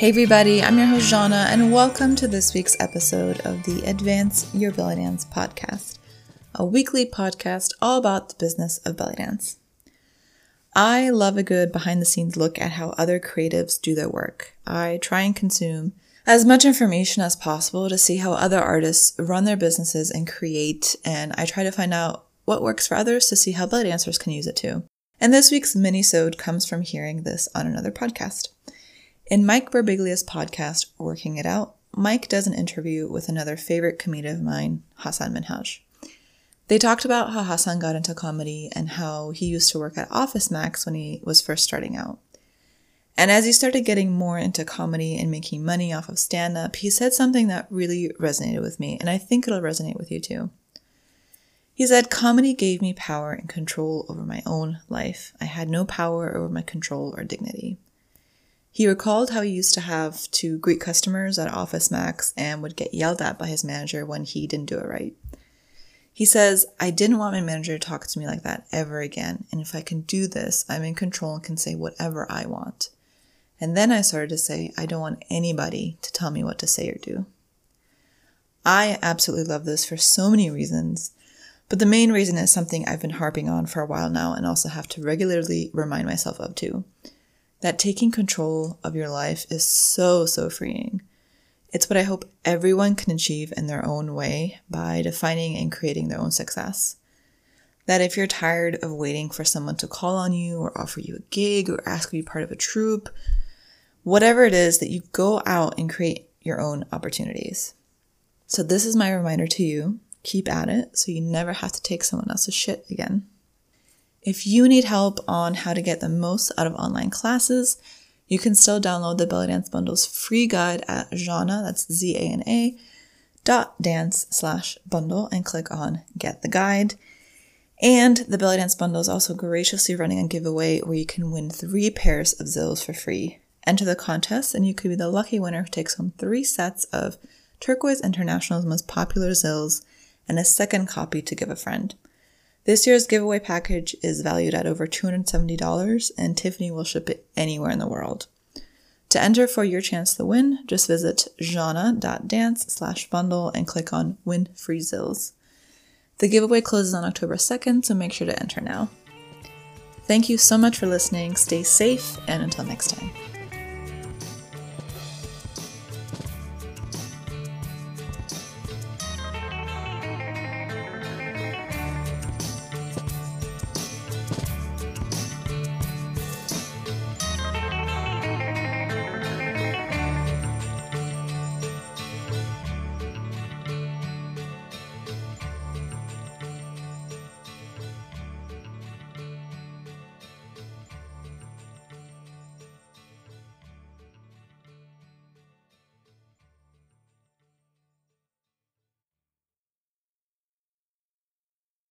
Hey everybody, I'm your host Jana, and welcome to this week's episode of the Advance Your Belly Dance podcast, a weekly podcast all about the business of belly dance. I love a good behind the scenes look at how other creatives do their work. I try and consume as much information as possible to see how other artists run their businesses and create, and I try to find out what works for others to see how belly dancers can use it too. And this week's mini-sode comes from hearing this on another podcast. In Mike Birbiglia's podcast, Working It Out, Mike does an interview with another favorite comedian of mine, Hasan Minhaj. They talked about how Hasan got into comedy and how he used to work at Office Max when he was first starting out. And as he started getting more into comedy and making money off of stand up, he said something that really resonated with me, and I think it'll resonate with you too. He said, Comedy gave me power and control over my own life. I had no power over my control or dignity. He recalled how he used to have to greet customers at Office Max and would get yelled at by his manager when he didn't do it right. He says, I didn't want my manager to talk to me like that ever again, and if I can do this, I'm in control and can say whatever I want. And then I started to say, I don't want anybody to tell me what to say or do. I absolutely love this for so many reasons, but the main reason is something I've been harping on for a while now and also have to regularly remind myself of too that taking control of your life is so, so freeing. It's what I hope everyone can achieve in their own way by defining and creating their own success. That if you're tired of waiting for someone to call on you or offer you a gig or ask you to be part of a troupe, whatever it is, that you go out and create your own opportunities. So, this is my reminder to you keep at it so you never have to take someone else's shit again. If you need help on how to get the most out of online classes, you can still download the Belly Dance Bundle's free guide at Zana, that's Z-A-N-A, dot dance slash bundle and click on get the guide. And the Belly Dance Bundle is also graciously running a giveaway where you can win three pairs of Zills for free. Enter the contest and you could be the lucky winner who takes home three sets of Turquoise International's most popular Zills and a second copy to give a friend. This year's giveaway package is valued at over $270, and Tiffany will ship it anywhere in the world. To enter for your chance to win, just visit jana.dance slash bundle and click on Win Free Zills. The giveaway closes on October 2nd, so make sure to enter now. Thank you so much for listening, stay safe, and until next time.